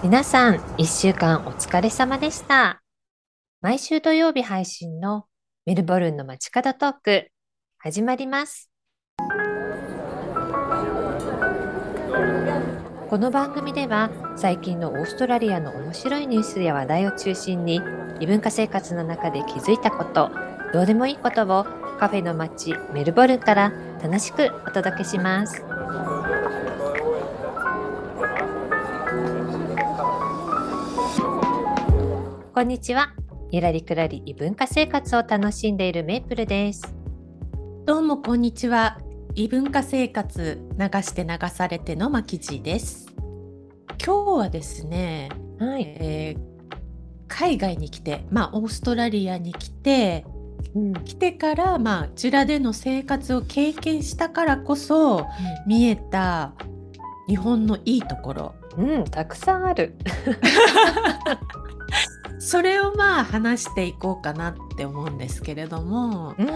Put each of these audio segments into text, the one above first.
皆さん、1週間お疲れ様でした。毎週土曜日配信のメルボルンの街角トーク、始まります。この番組では最近のオーストラリアの面白いニュースや話題を中心に異文化生活の中で気づいたこと、どうでもいいことをカフェの街メルボルンから楽しくお届けします。こんにちは。ゆらりくらり異文化生活を楽しんでいるメイプルです。どうもこんにちは。異文化生活流して流されてのまきじです。今日はですね、はい。えー海外に来て、まあオーストラリアに来て、うん。来てからまあこちらでの生活を経験したからこそ見えた日本のいいところ。うん、たくさんある。それをまあ話していこうかなって思うんですけれども、うん。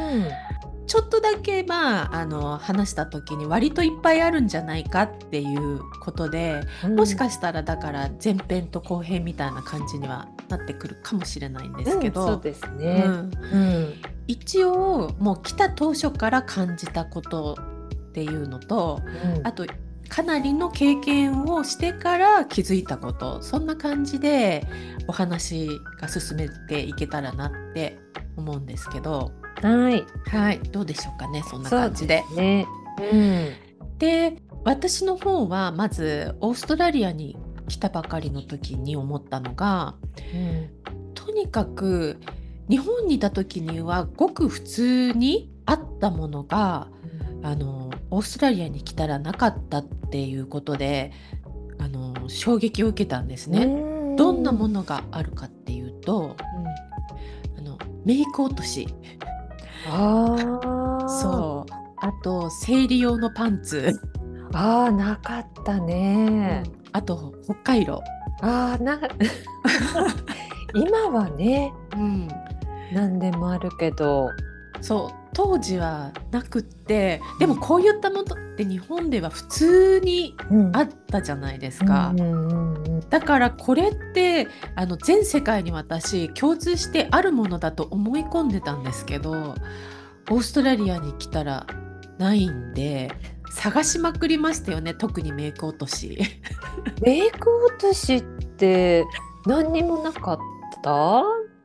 ちょっとだけまああの話した時に割といっぱいあるんじゃないかっていうことで、もしかしたらだから前編と後編みたいな感じにはなってくるかもしれないんですけど、うんそうですね。うんうん。一応もう来た当初から感じたことっていうのとうんあとかなりの経験をしてから気づいたことそんな感じでお話が進めていけたらなって思うんですけどはい。はいどうでしょうかねそんな感じで。ね。うん。で私の方はまずオーストラリアに来たばかりの時に思ったのがうん。とにかく日本にいた時にはごく普通にあったものがあのオーストラリアに来たらなかったっていうことであの衝撃を受けたんですね。ねどんなものがあるかっていうとあのメイク落としあ。そうあと生理用のパンツ、ああ、なかったね。あと北海道。ああ、な。今はね、うん何でもあるけど。そう当時はなくってでもこういったものって日本では普通にうん。あったじゃないですか。だからこれってあの全世界に私共通してあるものだと思い込んでたんですけどオーストラリアに来たらないんで探しまくりましたよね特にメイク落とし。メイク落としって何にもなかった？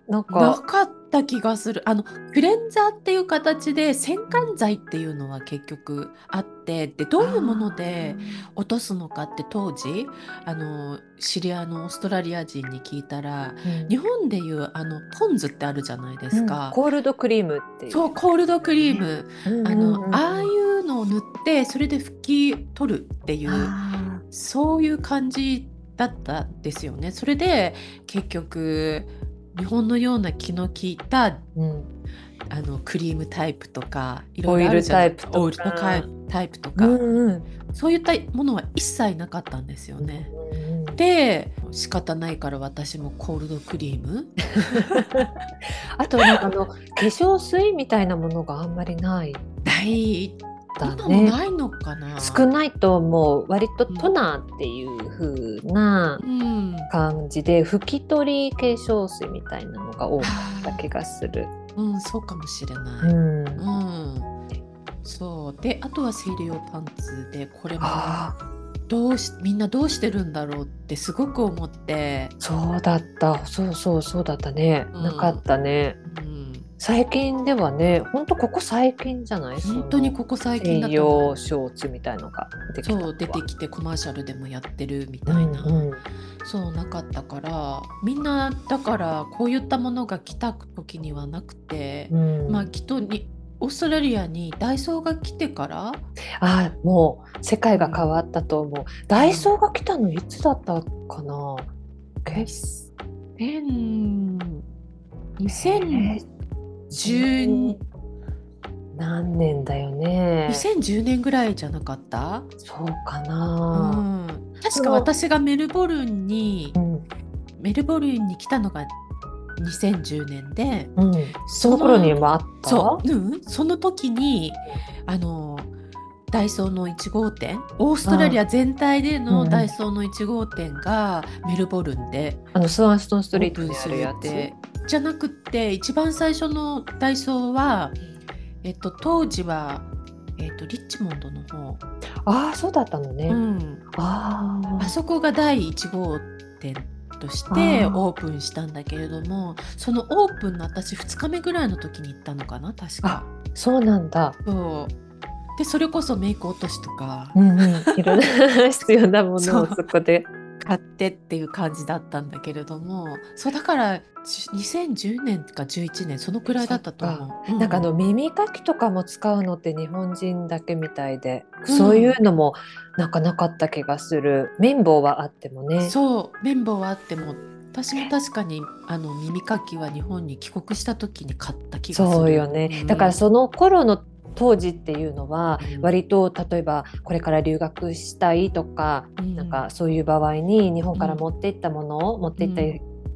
なんなか、かった気がする。あのクレンザーっていう形で洗顔剤っていうのは結局あってでどういうもので落とすのかって当時あの知り合いのオーストラリア人に聞いたらうん。日本でいうあのポンズってあるじゃないですうん。か。コールドクリームっていう。そうコールドクリーム、うん。あのああいうのを塗ってそれで拭き取るっていうあそういう感じだったんですよね。それで結局日本のような気の利いたーうん。あのクリームタイプとかいろいろオイルタイプとか。オイルのタイプとうか、んうん。そういったものは一切なかったんですよね。うんうん。で仕方ないから私もコールドクリーム。あとなんかあの化粧水みたいなものがあんまりない。ないだ今もね。ないのかな少ないと思う割とトナーっていう風なうん。感じで拭き取り化粧水みたいなのが多かった気がする。うん、そうかもしれうない。ん、うん、そう。であとは生理用パンツでこれもあどうしみんなどうしてるんだろうってすごく思って、そうだった。そうそうそうだったね、うん。なかったね。うん、最近ではねほんとここ最近じゃない？本当にここ最近だ栄と思う養ショーツみたいのが出てきそう出てきてコマーシャルでもやってるみたいな、うんうんそうなかったからみんなだからこういったものが来た時にはなくて、うん。まあきっとにオーストラリアにダイソーが来てからあもう世界が変わったと思う。ダイソーが来たのいつだったかな？結2000 2010何年だよね。2010年ぐらいじゃなかった、そうかうな、ん、確か私がメルボルンにうん。メルボルンに来たのが2010年でうん。その頃にもあった？そう、うん、その時にあのダイソーの1号店オーストラリア全体でうん。のダイソーの1号店がメルボルンであのスワンストンスオトリートにあるやつ？じゃなくって一番最初のダイソーは、えっと、当時は、えっと、リッチモンドの方、ああ、そうだったのね。うん、ああ。あそこが第1号店としてオープンしたんだけれどもそのオープンの私2日目ぐらいの時に行ったのかな確か。そうなんだ。そうでそれこそメイク落としとかうんうん。いろんな 必要なものをそこで。買ってっていう感じだったんだけれどもそうだからじ2010年か11年そのくらいだったと思う。うなんかあの耳かきとかも使うのって日本人だけみたいで、うんそういうのもなんかなかった気がする。綿棒はあってもね。そう綿棒はあっても私も確かにあの耳かきは日本に帰国した時に買った気がする。そうよね。うんだからその頃の当時っていうのはうん。割と例えばこれから留学したいとか、うん。なんかそういう場合に日本から持っていったものを持っていった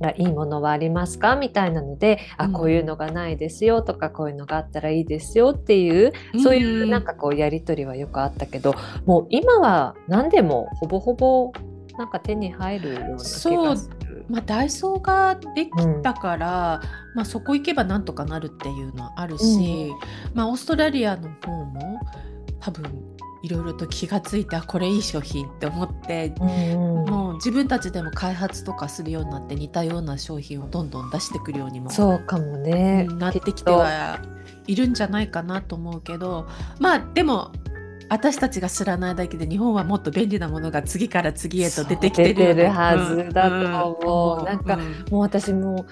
らいいものはありますか？みたいなので、うん。あこういうのがないですよとかこういうのがあったらいいですよっていうそういうなんかこうやり取りはよくあったけど、もう今は何でもほぼほぼなんか手に入るような気がする。まあ、ダイソーができたから、まあ、そこ行けばなんとかなるっていうのはあるし、まあ、オーストラリアの方も多分いろいろと気がついてあこれいい商品って思ってうんうん。もう自分たちでも開発とかするようになって似たような商品をどんどん出してくるようにもそうかもね。うんなってきてとはいるんじゃないかなと思うけどまあでも私たちが知らないだけで日本はもっと便利なものが次から次へと出てきてるよねはずだと思う。なんかうん。もう私も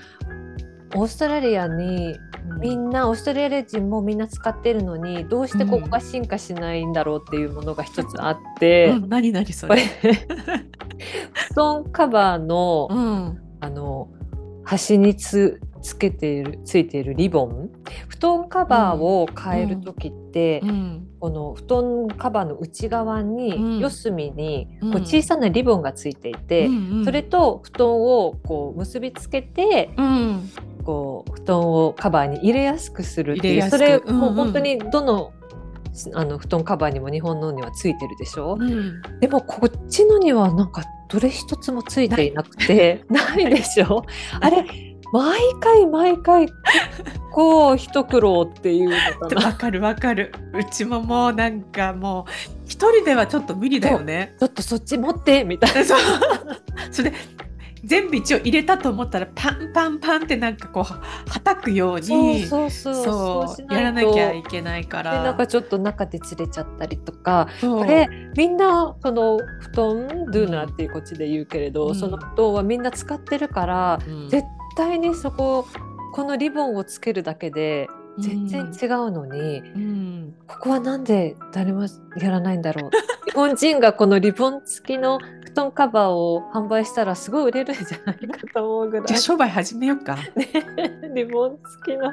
オーストラリアにうんみんなオーストラリア人もみんな使ってるのにどうしてここが進化しないんだろうっていうものが一つあって、うん。何何それ。布団カバーの,、うん。あの端につつけているついているリボン？布団カバーを変える時って、うん。この布団カバーの内側に、うん。四隅にこうん。う小さなリボンがついていて、うんそれと布団をこう結びつけてうん。こう布団をカバーに入れやすくするっていうそれうんうん。もう本当にどのあの布団カバーにも日本のにはついてるでしょ、うん。でもこっちのにはなんかどれ一つもついていなくてない。でしょ？あれ毎回毎回結構一苦労っていうのかな。わかるわかる。うちももうなんかもう一人ではちょっと無理だよね。ちょっとそっち持ってみたいな。そう。それで全部一応入れたと思ったらパンパンパンってなんかこうはたくようにそうそうやらなきゃいけないかでら。なんかちょっと中で釣れちゃったりとか。これみんなその布団ドゥーナーっていうこっちで言うけれど、うん。その布団はみんな使ってるから、うん。絶対にそここのリボンをつけるだけで全然違うのに、うん。ここはなんで誰もやらないんだろう。日本人がこのリボン付きの布団カバーを販売したらすごい売れるんじゃないかと思うぐらい。じゃあ商売始めようか。リボン付きの。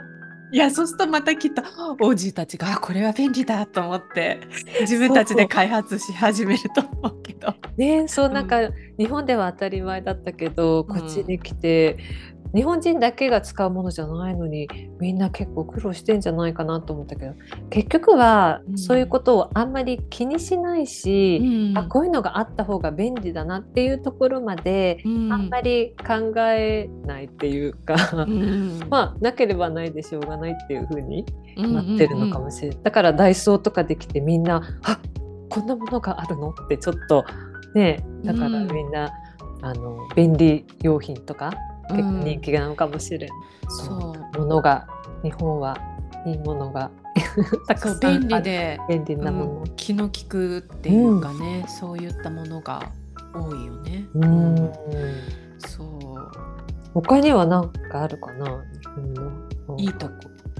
いやそうするとまたきっと王子たちがあこれは便利だと思って自分たちで開発し始めると思うけど。ねそううんなん。か、日本では当たり前だったけどうん。こっちに来て、日本人だけが使うものじゃないのにみんな結構苦労してんじゃないかなと思ったけど結局はうん。そういうことをあんまり気にしないし、うん。あこういうのがあった方が便利だなっていうところまで、うん。あんまり考えないっていうか、うん。まあなければないでしょうがないっていう風にうんなってるのかもしれない、だからダイソーとかできてみんなあこんなものがあるのってちょっとねだからうん。みんな、あの便利用品とか人気なのかもしれない、そう。ものが日本はいいものがたくそさんう便利で、便利なもの。うん、気の利くっていうかね、そういったものが多いよね。うん。そう。他には何かあるかな日本の。いいとこ。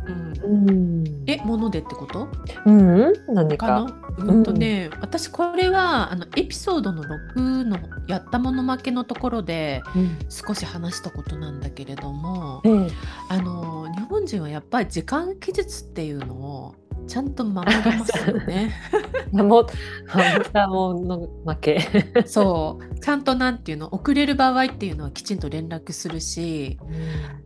うん。うん。え、ものでってこと？うん何か。うんとね、私これはあのエピソードの6のやったもの負けのところでうん少し話したことなんだけれどもええ。あの日本人はやっぱり時間技術っていうのをちゃんと守りますよね。もうたもの負け。そうちゃんとなんていうの遅れる場合っていうのはきちんと連絡するし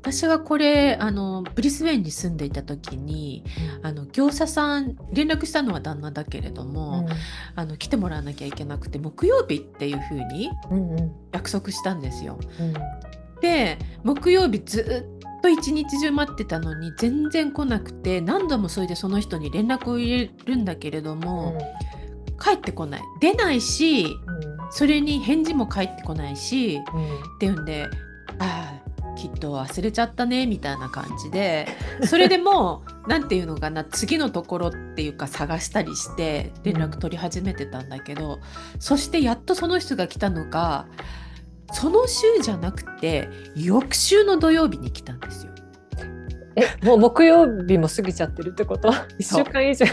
私はこれあのブリスベンに住んでいた時にあの業者さん連絡したのは旦那だけれども、あの来てもらわなきゃいけなくて木曜日っていう風にうんうん約束したんですよ。うんで木曜日ずっと一日中待ってたのに全然来なくて何度もそれでその人に連絡を入れるんだけれども、帰ってこない。出ないしそれに返事も返ってこないしっていうんでああきっと忘れちゃったねみたいな感じでそれでも う何て言うのかな次のところっていうか探したりして連絡取り始めてたんだけど、そしてやっとその人が来たのがその週じゃなくて翌週の土曜日に来たんですよ。えもう木曜日も過ぎちゃってるってこと？一そう。週間以上。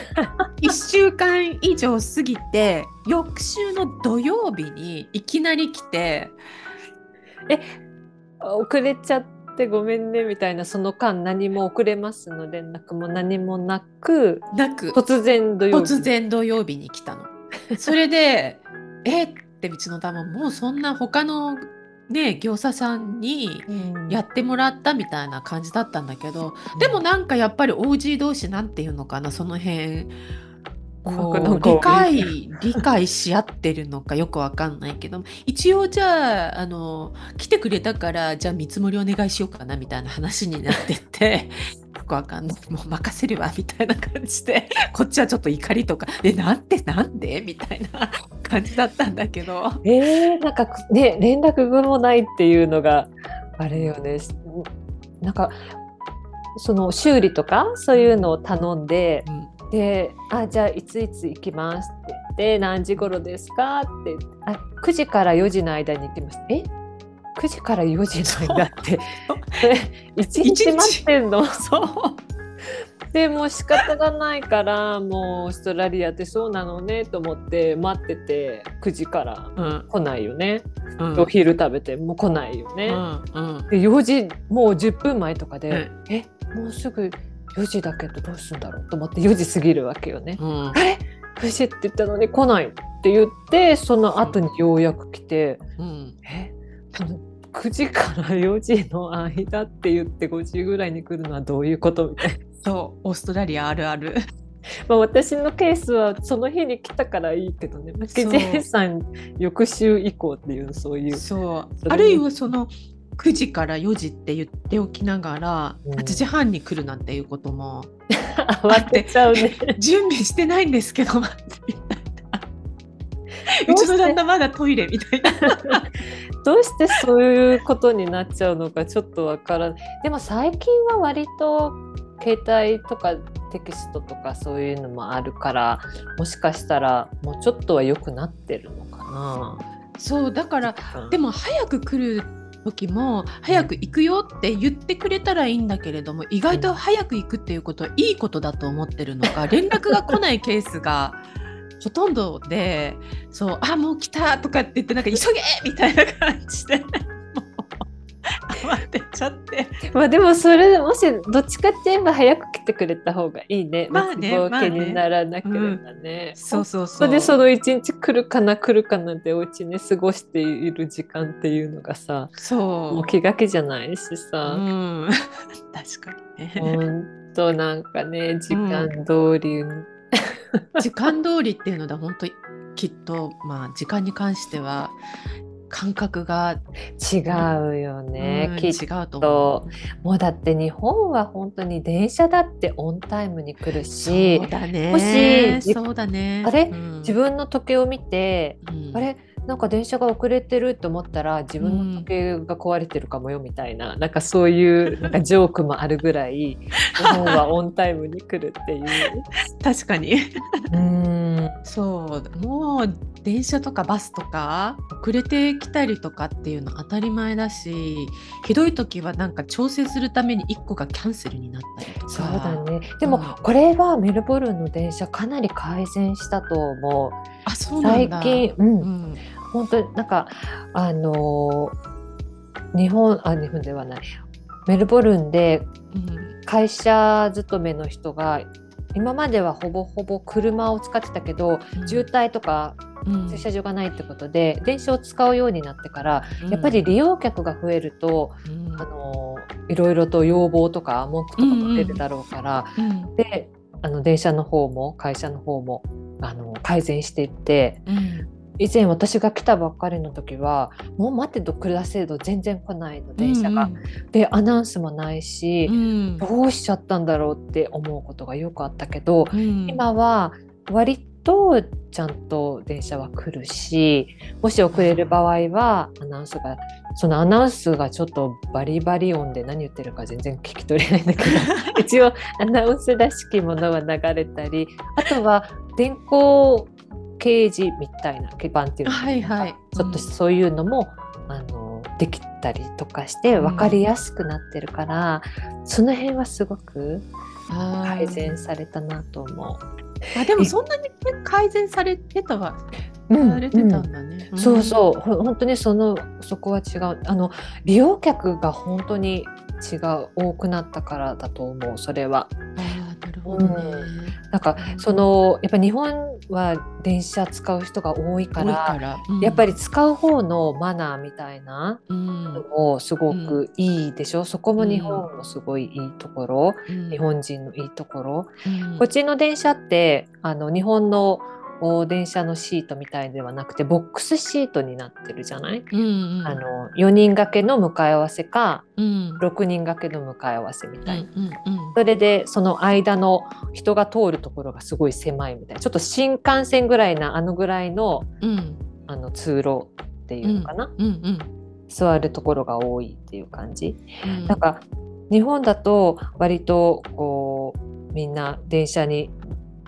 1週間以上過ぎて翌週の土曜日にいきなり来て遅れちゃってごめんねみたいなその間何も遅れますの連絡も何もなくなく。突然土曜日突然土曜日に来たの。それで「えっ?」てうちの旦那もうそんな他のね業者さんにうん。やってもらったみたいな感じだったんだけどでもなんかやっぱり OG 同士なんていうのかなその辺。こう理解理解。し合ってるのかよくわかんないけど一応じゃああの来てくれたからじゃあ見積もりお願いしようかなみたいな話になってって。よくわかんない。もう任せるわみたいな感じで。こっちはちょっと怒りとか「えなんでなんで?」みたいな感じだったんだけど。えー、なんかね連絡具もないっていうのがあれよね。なんかその修理とか？そういうのを頼んでうん。で「あじゃあいついつ行きます」って言って「何時頃ですか?」って「あ9時から4時の間に行きます」え？9時から4時の間ってそれ1日待ってんの。そう。でもう仕方がないからもうオーストラリアってそうなのねと思って待ってて9時からうん。来ないよね、うん。お昼食べてもう来ないよね、うんうん。で4時もう10分前とかで、うん。えもうすぐ4時だけどどうするんだろうと思って4時過ぎるわけよね。うん。あれ？9時って言ったのに来ないって言ってその後にようやく来て、うん。え？9時から4時の間って言って5時ぐらいに来るのはどういうことみたいな。そうオーストラリアあるある まあ私のケースはその日に来たからいいけどね。マキそうジェイさん翌週以降っていうそういう。そうあるいはその9時から4時って言っておきながら、うん8時半に来るなんていうことも 慌てちゃうね。準備してないんですけどうちの旦那まだトイレみたいなどうしてそういうことになっちゃうのかちょっとわからない。でも最近は割と携帯とかテキストとかそういうのもあるからもしかしたらもうちょっとは良くなってるのかそうだからな。でも早く来る時も早く行くよって言ってくれたらいいんだけれども意外と早く行くっていうことはいいことだと思ってるのか連絡が来ないケースがほとんどでそうあもう来たとかって言ってなんか急げ！みたいな感じで。もう慌てちゃって。まあでもそれもしどっちかって言えば早く来てくれた方がいいね。まあねまあね。にならなければね。そうそうそそうれでその一日来るかな来るかなってお家に過ごしている時間っていうのがさそう。もう気が気じゃないしうさ。ん。確かにね。ほんとなんかね時間通り、時間通りっていうので本当きっとまあ時間に関しては感覚が、違うよね、うんきっ違うとと思う。もうだって日本は本当に電車だってオンタイムに来るしそうだね。もしじそうだね。あれ？うん自分の時計を見て、うんあれ？なんか電車が遅れてると思ったら自分の時計が壊れてるかもよみたいな、なんかそういう なんかジョークもあるぐらい日本はオンタイムに来るっていう。確かに。うん。そうもう電車とかバスとか遅れてきたりとかっていうの当たり前だしひどい時はなんか調整するために1個がキャンセルになったりとか。そうだね。でもうん。これはメルボルンの電車かなり改善したと思う。あそうなんだ。最近、うん。うん本当になんかあのー日本あ日本ではない。メルボルンでうん会社勤めの人が今まではほぼほぼ車を使ってたけど、渋滞とか駐車場がないってことで、電車を使うようになってから、やっぱり利用客が増えると、あのいろいろと要望とか文句とかも出るだろうから、うんであの電車の方も会社の方もあの改善していってうん以前私が来たばっかりの時はもう待ってとくだ制度全然来ないの電車が。でアナウンスもないし、うん。どうしちゃったんだろうって思うことがよくあったけど、うん。今は割とちゃんと電車は来るしもし遅れる場合はアナウンスがそのアナウンスがちょっとバリバリ音で何言ってるか全然聞き取れないんだけど 一応アナウンスらしきものは流れたりあとは電光掲示みたいな基板っていうのかな。はいはい。ちょっとそういうのも、あのできたりとかして分かりやすくなってるから、その辺はすごく改善されたなと思あでもそんなに改善されてたわ。う。されてたんだね。うん。そうそう。ほ本当にそのそこは違う。あの利用客が本当に違う多くなったからだと思うそれは。ほどね。なんかそのやっぱ日本は電車使う人が多いからうん。やっぱり使う方のマナーみたいなうん。のもすごくいいでしょ、そこも日本のすごいいいところ、うん。日本人のいいところ、うん。こっちの電車ってあの日本のお電車のシートみたいではなくてボックスシートになってるじゃない、うんうん。あの4人掛けの向かい合わせかうん。6人掛けの向かい合わせみたいな、うんうんそれでその間の人が通るところがすごい狭いみたいな。ちょっと新幹線ぐらいなあのぐらいのうん。あの通路っていうのかな、うんうん座るところが多いっていう感じ。うん。なんか日本だと割とこうみんな電車に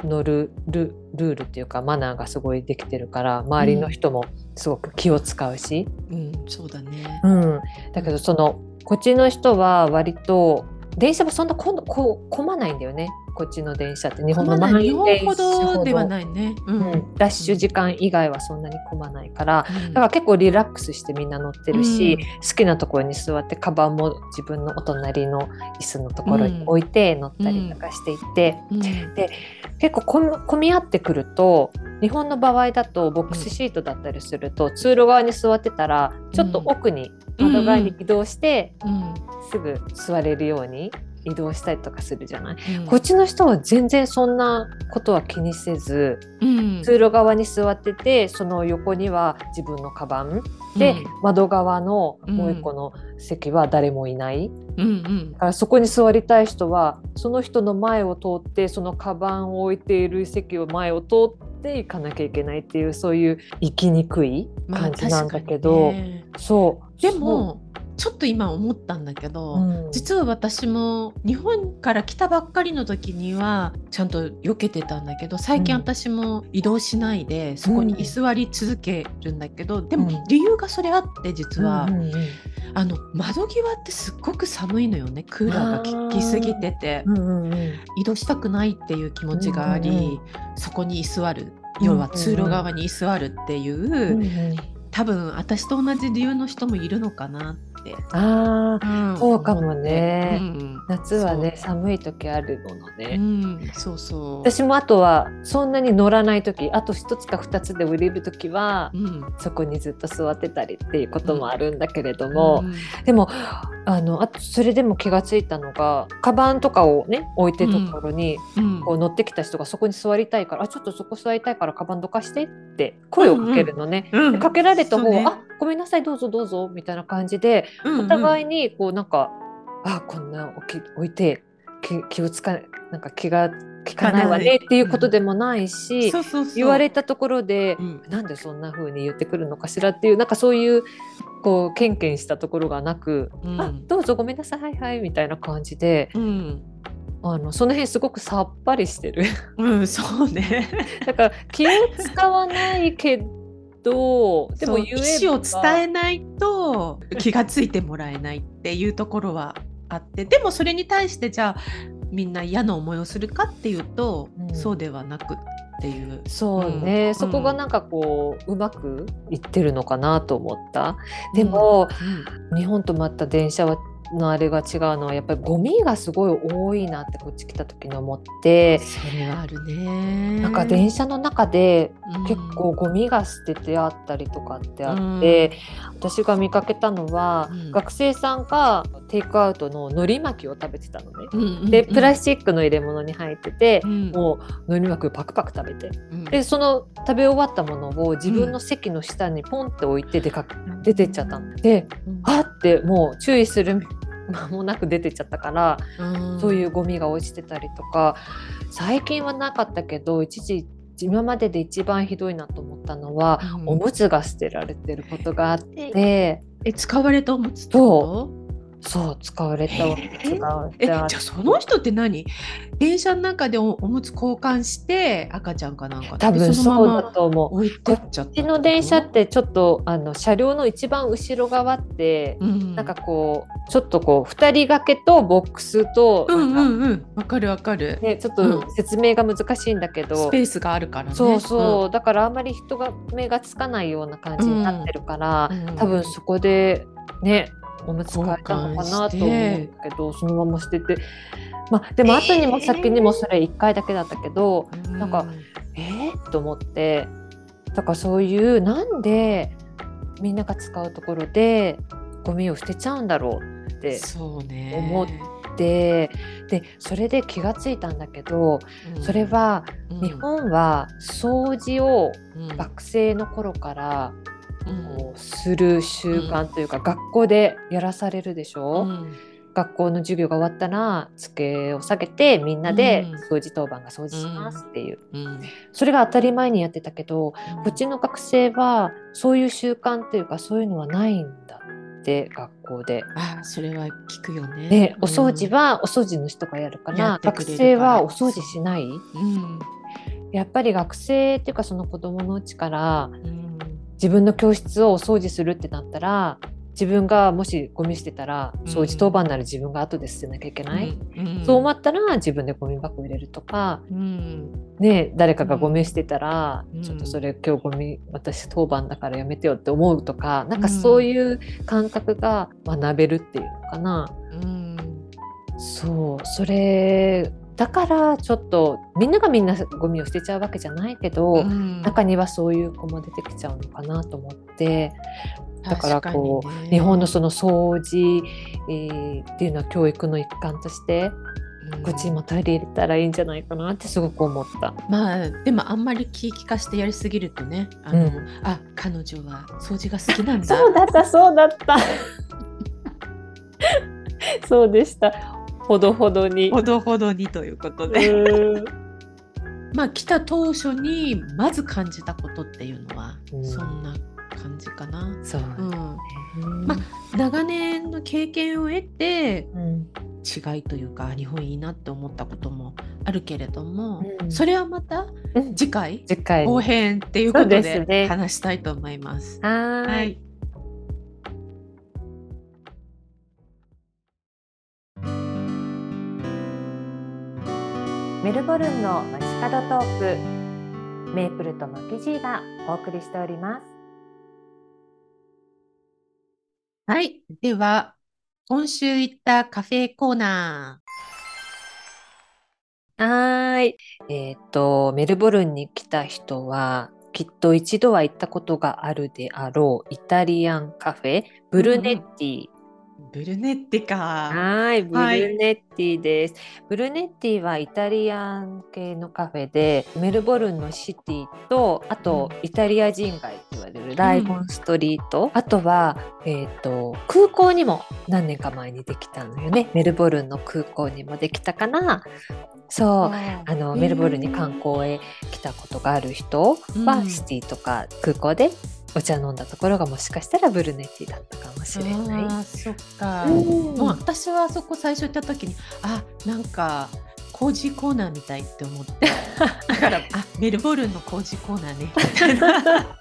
乗るルルールっていうかマナーがすごいできてるから周りの人もすごく気を使うし、うんそうだね。うん。だけどそのこっちの人は割と電車もそんな混まないんだよねこっちの電車って日本の満員電車どではないね。ううん。ラッシュ時間以外はそんなに混まないからうん。だから結構リラックスしてみんな乗ってるし、うん。好きなところに座ってカバンも自分のお隣の椅子のところに置いて乗ったりとかしていって、うん。結構混み合ってくると日本の場合だとボックスシートだったりすると、通路側に座ってたらちょっと奥に窓側に移動して、うん。すぐ座れるように移動したりとかするじゃない、うん。こっちの人は全然そんなことは気にせず、うん。通路側に座っててその横には自分のカバン。で、窓側のもう一個の席は誰もいない、うんうん。だからそこに座りたい人はその人の前を通ってそのカバンを置いている席を前を通って行かなきゃいけないっていうそういう行きにくいまあ感じなんだけ確ど、かにね。そう。でもちょっと今思ったんだけど、うん。実は私も日本から来たばっかりの時にはちゃんと避けてたんだけど最近うん。私も移動しないでそこに居座り続けるんだけど、でもうん。理由がそれあって実は、うんうんうん。あの窓際ってすっごく寒いのよね。クーラーが効きすぎてて。うんうんうん。移動したくないっていう気持ちがあり、うんうんそこに居座る。うん要は通路側に居座るっていう、うんうん多分私と同じ理由の人もいるのかなって。ああそうかもね。うん。夏はね寒い時あるものうね。ん、そうそう。私もあとはそんなに乗らない時あと一つか二つで降りる時はうん、そこにずっと座ってたりっていうこともあるんだけれども、うん。でもあのあとそれでも気がついたのがカバンとかをね置いてるところに、うん。こう乗ってきた人がそこに座りたいから「あちょっとそこ座りたいからカバンどかして」って声をかけるのね。うんでかけられた方は、ね。あごめんなさいどうぞどうぞみたいな感じで、うんお互いにこうなんかあこんな置き置いて気気をつかなんか気が利かないわねっていうことでもないし、言われたところで、うん。なんでそんな風に言ってくるのかしらっていうなんかそういうこうケンケンしたところがなく、うん。あどうぞごめんなさいはいはいみたいな感じでうん、あのその辺すごくさっぱりしてる。うん、そうね。だから気を使わないけどでも言意思を伝えないと 気がついてもらえないっていうところはあってでもそれに対してじゃあみんな嫌な思いをするかっていうと、うん。そうではなくっていう。そうね、うん。そこがなんかこううまくいってるのかなと思った。でも、日本とまた電車はのあれが違うのはやっぱりゴミがすごい多いなってこっち来た時に思ってそれはあるね。なんか電車の中でうん。結構ゴミが捨ててあったりとかってあって、私が見かけたのは、うん。学生さんがテイクアウトの海苔巻きを食べてたのね。うんうんうん。でプラスチックの入れ物に入ってて、うん。もう海苔巻きをパクパク食べて。うん。でその食べ終わったものを自分の席の下にポンって置いて出か出てっちゃったの。でうん。あってもう注意する間もなく出てっちゃったから、うん。そういうゴミが落ちてたりとか最近はなかったけど一時今までで一番ひどいなと思ったのは、うん。おむつが捨てられてることがあって。え使われたおむつと？そう使われたおむつがえじゃあその人って何？電車の中でおおむつ交換して赤ちゃんかなんか。多分でそうだと思う。置いてっちゃったうちの電車ってちょっとあの車両の一番後ろ側って、うん。なんかこうちょっとこう2人掛けとボックスと、うんうなんうん。わかるわかる、ね、ちょっうん。と説明が難しいんだけど、スペースがあるからね。そうそう、だからあんまり人が目がつかないような感じになってるから、うん。多分そこでねおむつ替えたのかなと思うけどそのまま捨てて。まあでも後にも先にもそれ1回だけだったけど、うなんかえー、と思って。だからそういうなんでみんなが使うところでゴミを捨てちゃうんだろうって思ってでそれで気がついたんだけどうん。それはうん。日本は掃除をうん。学生の頃からうんこうする習慣というか、学校でやらされるでしょ、うん。学校の授業が終わったら机を下げてみんなでうん。掃除当番が掃除しますっていう、うん。それが当たり前にやってたけどこっちの学生はそういう習慣というかそういうのはないんだって学校で。あそれは聞くよね。でお掃除は、はお掃除の人がやるかやら、学生はお掃除しない。うん。やっぱり学生っていうかその子供のうちからうん自分の教室をお掃除するってなったら自分がもしゴミ捨てたらうん。掃除当番なら自分が後で捨てなきゃいけない、うん。そう思ったら自分でゴミ箱入れるとか、うん。ね、誰かがゴミ捨てたら、うん。ちょっとそれ今日ゴミ私当番だからやめてよって思うとかなんかそういう感覚が学べるっていうのかな。うん。そうそれだからちょっとみんながみんなゴミを捨てちゃうわけじゃないけど、うん。中にはそういう子も出てきちゃうのかなと思ってだからこう、ね。日本のその掃除、えーっていうのは教育の一環としてうん。こっちも取り入れたらいいんじゃないかなってすごく思った。まあでもあんまり気利かしてやりすぎるとねあの、うん。あ彼女は掃除が好きなんだ。そうだったそうだったそうでしたほどほどに。ほどほどにということうで、まあ来た当初にまず感じたことっていうのは、うん。そんな感じかな。そううん、ねま長年の経験を得てうん。違いというか日本いいなって思ったこともあるけれども、うん。それはまたうん。次回次回に。後編っていうことで話したいと思います。はーいメルボルンの街角トークメープルとマキジーがお送りしておりますはい。では、今週行ったカフェコーナはーいえっ、とメルボルンに来た人はきっと一度は行ったことがあるであろうイタリアンカフェブルネッティ、ー。ブルネッテか。はい、ブルはいネッティです。ブルネッティはイタリアン系のカフェで、メルボルンのシティと、あとイタリア人街と言われるライゴンストリート、あとは、えっ、と、空港にも何年か前にできたのよね。メルボルンの空港にもできたかな。そう。あのメルボルンに観光へ来たことがある人は、うんシティとか空港でお茶飲んだところがもしかしたらブルネッティだったかもしれない。ああ、そっか。うんもう私はあそこ最初行った時に、あ、なんか工事コーナーみたいって思って。だから、あ、メルボルンの工事コーナーね。みたいな。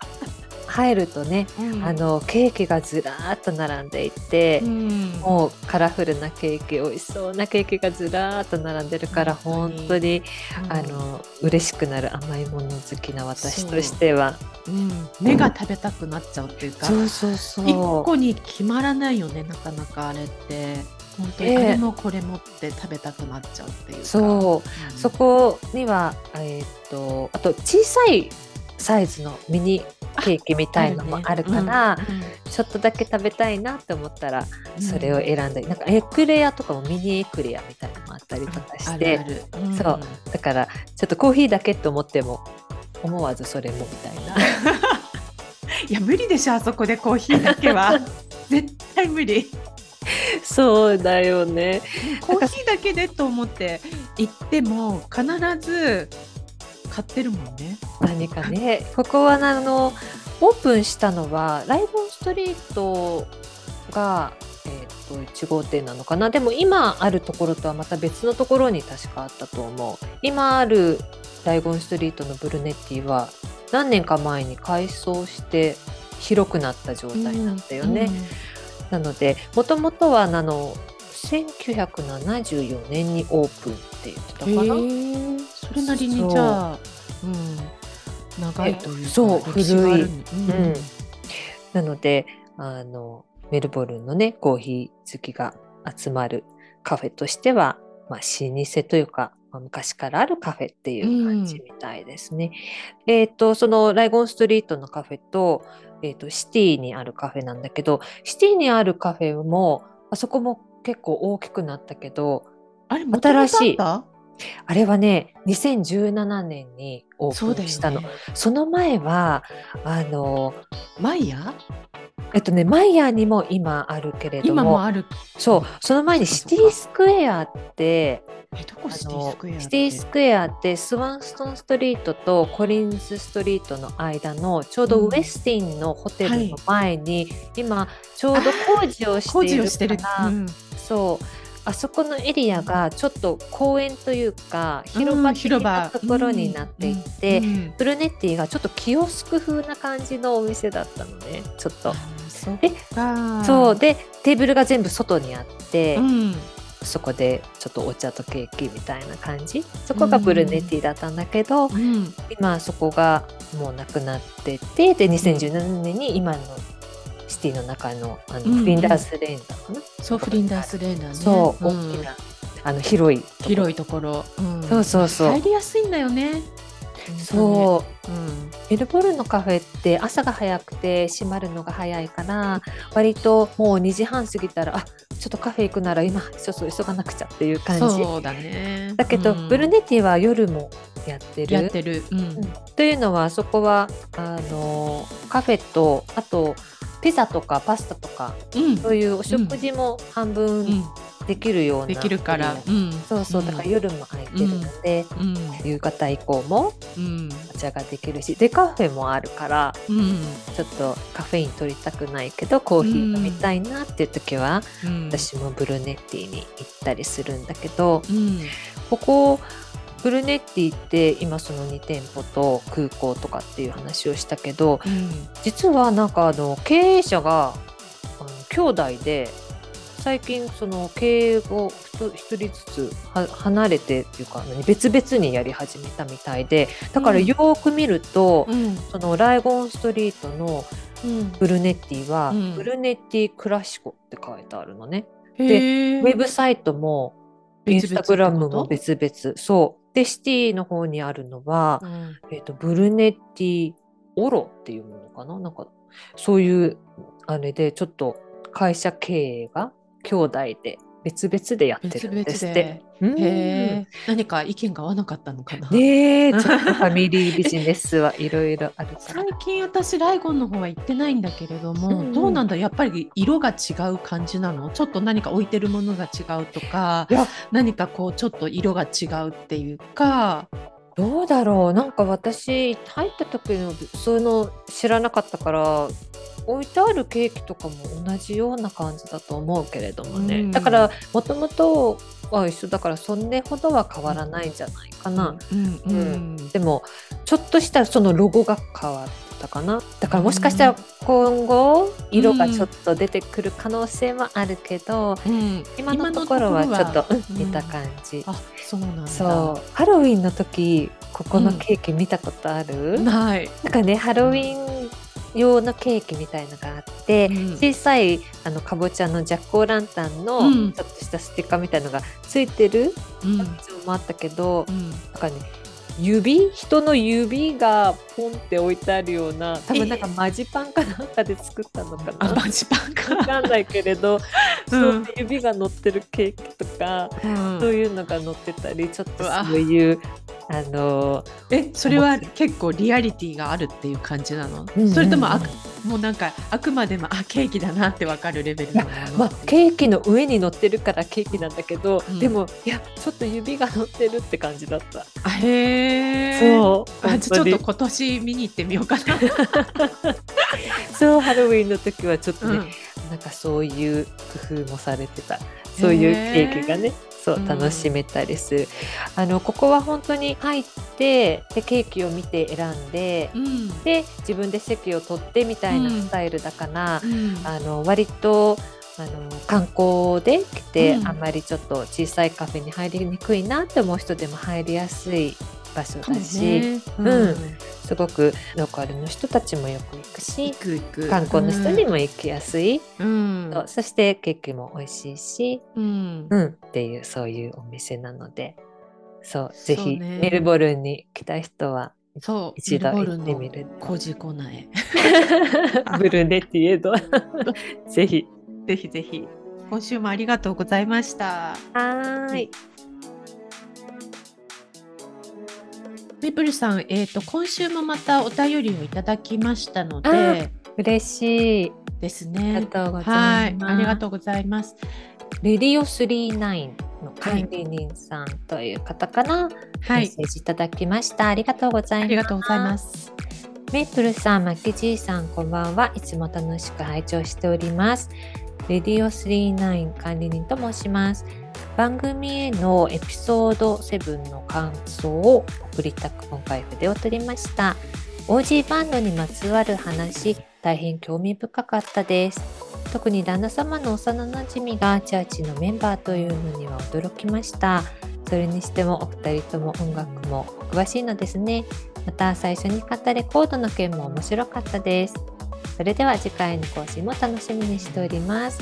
入るとね、うん。あのケーキがずらーっと並んでいて、うん。もうカラフルなケーキ美味しそうなケーキがずらーっと並んでるから本当にうん。あの嬉しくなる甘いもの好きな私としては。う。ん。目が食べたくなっちゃうっていうか、そうそうそう。一個に決まらないよねなかなかあれって。本当にねあれもこれもって食べたくなっちゃうっていうか。そう。うん。そこには、えーっとあと小さいサイズのミニケーキみたいのもあるから、うんうんちょっとだけ食べたいなって思ったらうん。それを選んだり、なんかエクレアとかもミニエクレアみたいなのもあったりとかしてそう。だからちょっとコーヒーだけと思っても思わずそれもみたいな。いや無理でしょあそこでコーヒーだけは。絶対無理。そうだよね。コーヒーだけでと思って行っても必ず買ってるもんね。何かね。ここはあのオープンしたのはライボンストリートが、えー、と1号店なのかな。でも今あるところとはまた別のところに確かあったと思う。今あるライゴンストリートのブルネッティは何年か前に改装して広くなった状態なんだよね、なのでもともとはあの1974年にオープンって言ってたかな、それなりにじゃあ、うん、長いというかそう古うん。なのであのメルボルンのねコーヒー好きが集まるカフェとしては、まあ、老舗というか、まあ昔からあるカフェっていう感じみたいですね。えっ、とそのライゴンストリートのカフェと,、えー、とシティにあるカフェなんだけどシティにあるカフェもあそこも結構大きくなったけどあれ新しい。あっあれはね2017年にオープンしたの。ね。その前はあのマイヤえっとね、マイヤーにも今あるけれども、今もある。そう、その前にシティスクエアって、えどこ？あシティのスクエアって？シティスクエアってスワンストンストリートとコリンズストリートの間のちょうどウエスティンのホテルの前に、今ちょうど工事を工しているから、うん。そうあそこのエリアがちょっと公園というか広うん場的広場。なところになっていて、ブルネッティがちょっとキオスク風な感じのお店だったのねちょっと。でか。そうでテーブルが全部外にあって、うん。そこでちょっとお茶とケーキみたいな感じ。そこがブルネッティだったんだけど、うん。今そこがもうなくなっててで2017年に今のシティの中のあの、うんうん。フリンダースレーンだかな、そうフリンダースレーンだね。そう、ん。大きなあの広い広いところ、うん。そうそうそう。入りやすいんだよね。そう。う、うん、メルボルンのカフェって朝が早くて閉まるのが早いから割ともう2時半過ぎたらあちょっとカフェ行くなら今ちょっと急がなくちゃっていう感じ。そうだね。だけど、うん。ブルネティは夜もやってる。やってる、うん。うん。というのはあそこはあのカフェとあとピザとかパスタとかうん。そういうお食事も半う分んできるような、できるから、そうそう。だから夜も空いてるので、うん。夕方以降もうん。お茶ができるしでカフェもあるからうん。ちょっとカフェイン取りたくないけどコーヒー飲みたいなっていう時は、うん。私もブルネッティに行ったりするんだけど、うん。ここブルネッティって今その2店舗と空港とかっていう話をしたけどうん。実はなんかあの経営者があの兄弟で最近その経営を一一人ずつは離れてっていうか何別々にやり始めたみたいでだからうん。よーく見ると、うん。そのライゴンストリートのうん。ブルネッティは、うん。ブルネッティクラシコって書いてあるのね。へー。ウェブサイトもインスタグラムも別別々。そうでシティの方にあるのは、々ってこえっとブルネッティオロっていうものかな？なんかそういうあれでちょっと会社経営が兄弟で別々でやってるんですって。へえ何か意見が合わなかったのかな。ねえ ちょっとファミリービジネスはいろいろある最。近私ライゴンの方は行ってないんだけれども、うん。うんどうなんだやっぱり色が違う感じなの？ちょっと何か置いてるものが違うとか何かこうちょっと色が違うっていうか。どうだろう？なんか私入った時のそういうの知らなかったから置いてあるケーキとかも同じような感じだと思うけれどもね、うん。だからもともとは一緒だからそれほどは変わらないんじゃないかな、うんうんうん。でもちょっとしたそのロゴが変わったかな。だからもしかしたら今後色がちょっと出てくる可能性はあるけど、うん。今のところはちょっとうんうん。似た感じ、あそうなんだ。そう。ハロウィンの時ここのケーキ見たことある、ない。なんかねハロウィン用のケーキみたいのがあって、うん。小さいあのかぼちゃのジャックオーランタンのうん。ちょっとしたステッカーみたいのがついてるうん。やつもあったけど、うん。なんかね指人の指がポンって置いてあるような多分なんかマジパンかなんかで作ったのかな、あマジパンわか。かんないけれど、うん。そう指が乗ってるケーキとか、うん。そういうのが乗ってたりちょっとそういうあのえそれは結構リアリティがあるっていう感じなの、うんうんそれともあくもうなんかあくまでもあケーキだなってわかるレベルの？まあ、ケーキの上に乗ってるからケーキなんだけど、うん。でもいやちょっと指が乗ってるって感じだった。あへえそうあちょっと本今年見に行ってみようかな、そうハロウィンの時はちょっとね、うん。なんかそういう工夫もされてた。そういうケーキがねそううん楽しめたりする、あのここは本当に入ってでケーキを見て選んでうん。で自分で席を取ってみたいなうん。スタイルだから、うん。あの割とあの観光で来て、うん。あんまりちょっと小さいカフェに入りにくいなって思う人でも入りやすい場所だし、ね、うん。すごくローカルの人たちもよく行くし観光の人にも行きやすい、うん。そしてケーキも美味しいし、うん。うん、っていうそういうお店なので。そうぜひメルボルンに来た人はそう一度行ってみるコジコナエブルネティエドぜひ。ぜひぜひ。今週もありがとうございました。はーいメプルさん、えー、と今週もまたお便りをいただきましたのあで嬉しいですありがね。とうござはいい、ます。ありがとうございます。レディオ39の管理人さんという方からはいメッセ、ージいただきました。ありがとうございます。ありがとうございます。メイプルさん、マキジーさん、こんばんは。いつも楽しく拝聴しております。レディオ39管理人と申します。番組へのエピソード7の感想を送りたく今回筆を取りました。OG バンドにまつわる話、大変興味深かったです。特に旦那様の幼なじみがチャーチのメンバーというのには驚きました。それにしてもお二人とも音楽もお詳しいのですね。また最初に買ったレコードの件も面白かったです。それでは次回の更新も楽しみにしております。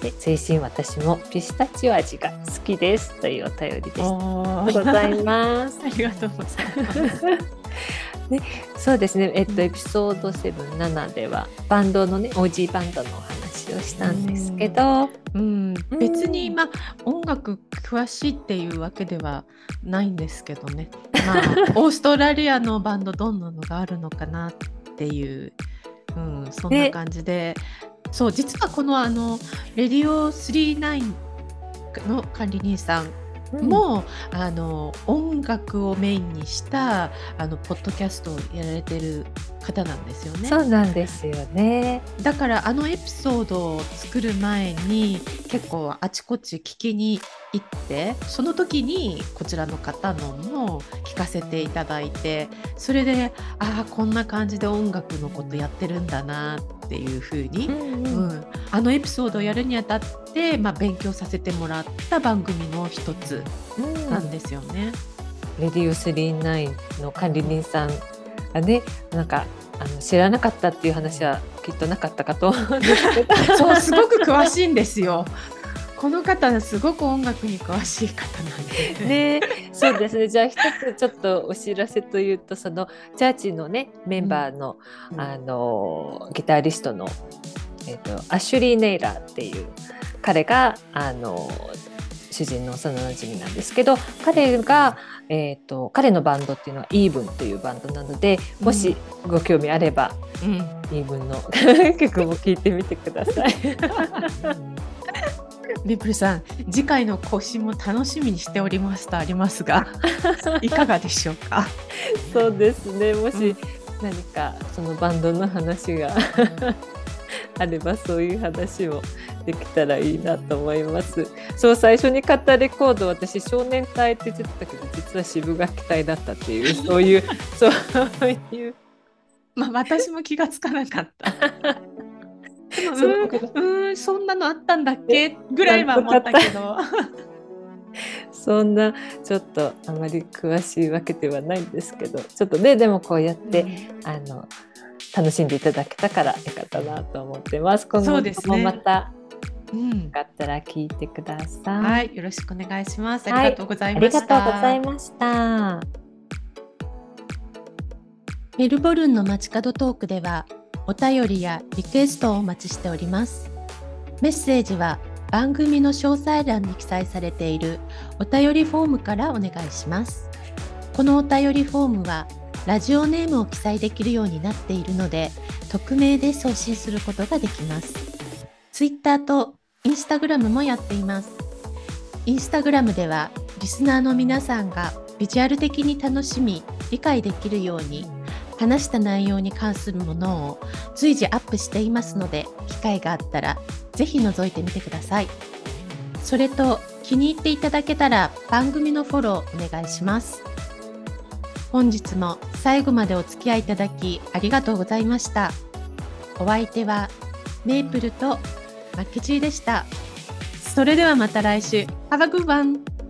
で追伸私もピスタチオ味が好きですというお便りでした。おありがとうございます。ありがとうございます。ね、そうですね、えっと、エピソード7、7ではバンドのね、OG バンドのお話をしたんですけど、うん、うん別にまあ音楽詳しいっていうわけではないんですけどね。まあ オーストラリアのバンドどんなのがあるのかなっていう、うん、そんな感じで、そう実はこのあのレディオ39の管理人さんも、あの音楽をメインにしたあのポッドキャストをやられてる方なんですよね。そうなんですよね。だからあのエピソードを作る前に結構あちこち聞きに行ってその時にこちらの方のも聞かせていただいてそれでああこんな感じで音楽のことやってるんだなっていう風に、んうんあのエピソードをやるにあたって、まあ、勉強させてもらった番組の一つうんなんですよね。レディオ39の管理人さんがね、なんかあの知らなかったっていう話はきっとなかったかと そうすごく詳しいんですよ。この方すごく音楽に詳しい方なんで。ね、そうですね。じゃあ一つちょっとお知らせというと、そのチャーチのねメンバーの、うんあのギタリストのえっ、とアシュリー・ネイラーっていう彼があの主人の幼馴染なんですけど、彼がえっ、と彼のバンドっていうのはイーブンというバンドなので、もしご興味あれば、うんイーブンの 曲も聴いてみてください。リプルさん、次回の更新も楽しみにしておりますとありますが、いかがでしょうか？そうですね。もうんし何かそのバンドの話があればそういう話もできたらいいなと思います。そう最初に買ったレコード私少年隊って言ってたけど実は渋垣隊だったっていう そういうそういうまあ、私も気がつかなかった。でもそうんうん、そんなのあったんだっけ？ぐらいは思ったけど。そんなちょっとあまり詳しいわけではないんですけどちょっとねでもこうやって、あの楽しんでいただけたからよかったなと思ってます。今後もまたうんよかったら聞いてください。はい、よろしくお願いします。あはいりがとうございありました。がとうございました。メルボルンの街角トークではお便りやリクエストをお待ちしております。メッセージは番組の詳細欄に記載されているお便りフォームからお願いします。このお便りフォームはラジオネームを記載できるようになっているので匿名で送信することができます。Twitter と Instagram もやっています。インスタグラムではリスナーの皆さんがビジュアル的に楽しみ理解できるように話した内容に関するものを随時アップしていますので機会があったらぜひ覗いてみてください。それと気に入っていただけたら番組のフォローお願いします。本日も最後までお付き合いいただきありがとうございました。お相手はメープルとマッケチーでした。それではまた来週。Have a good one!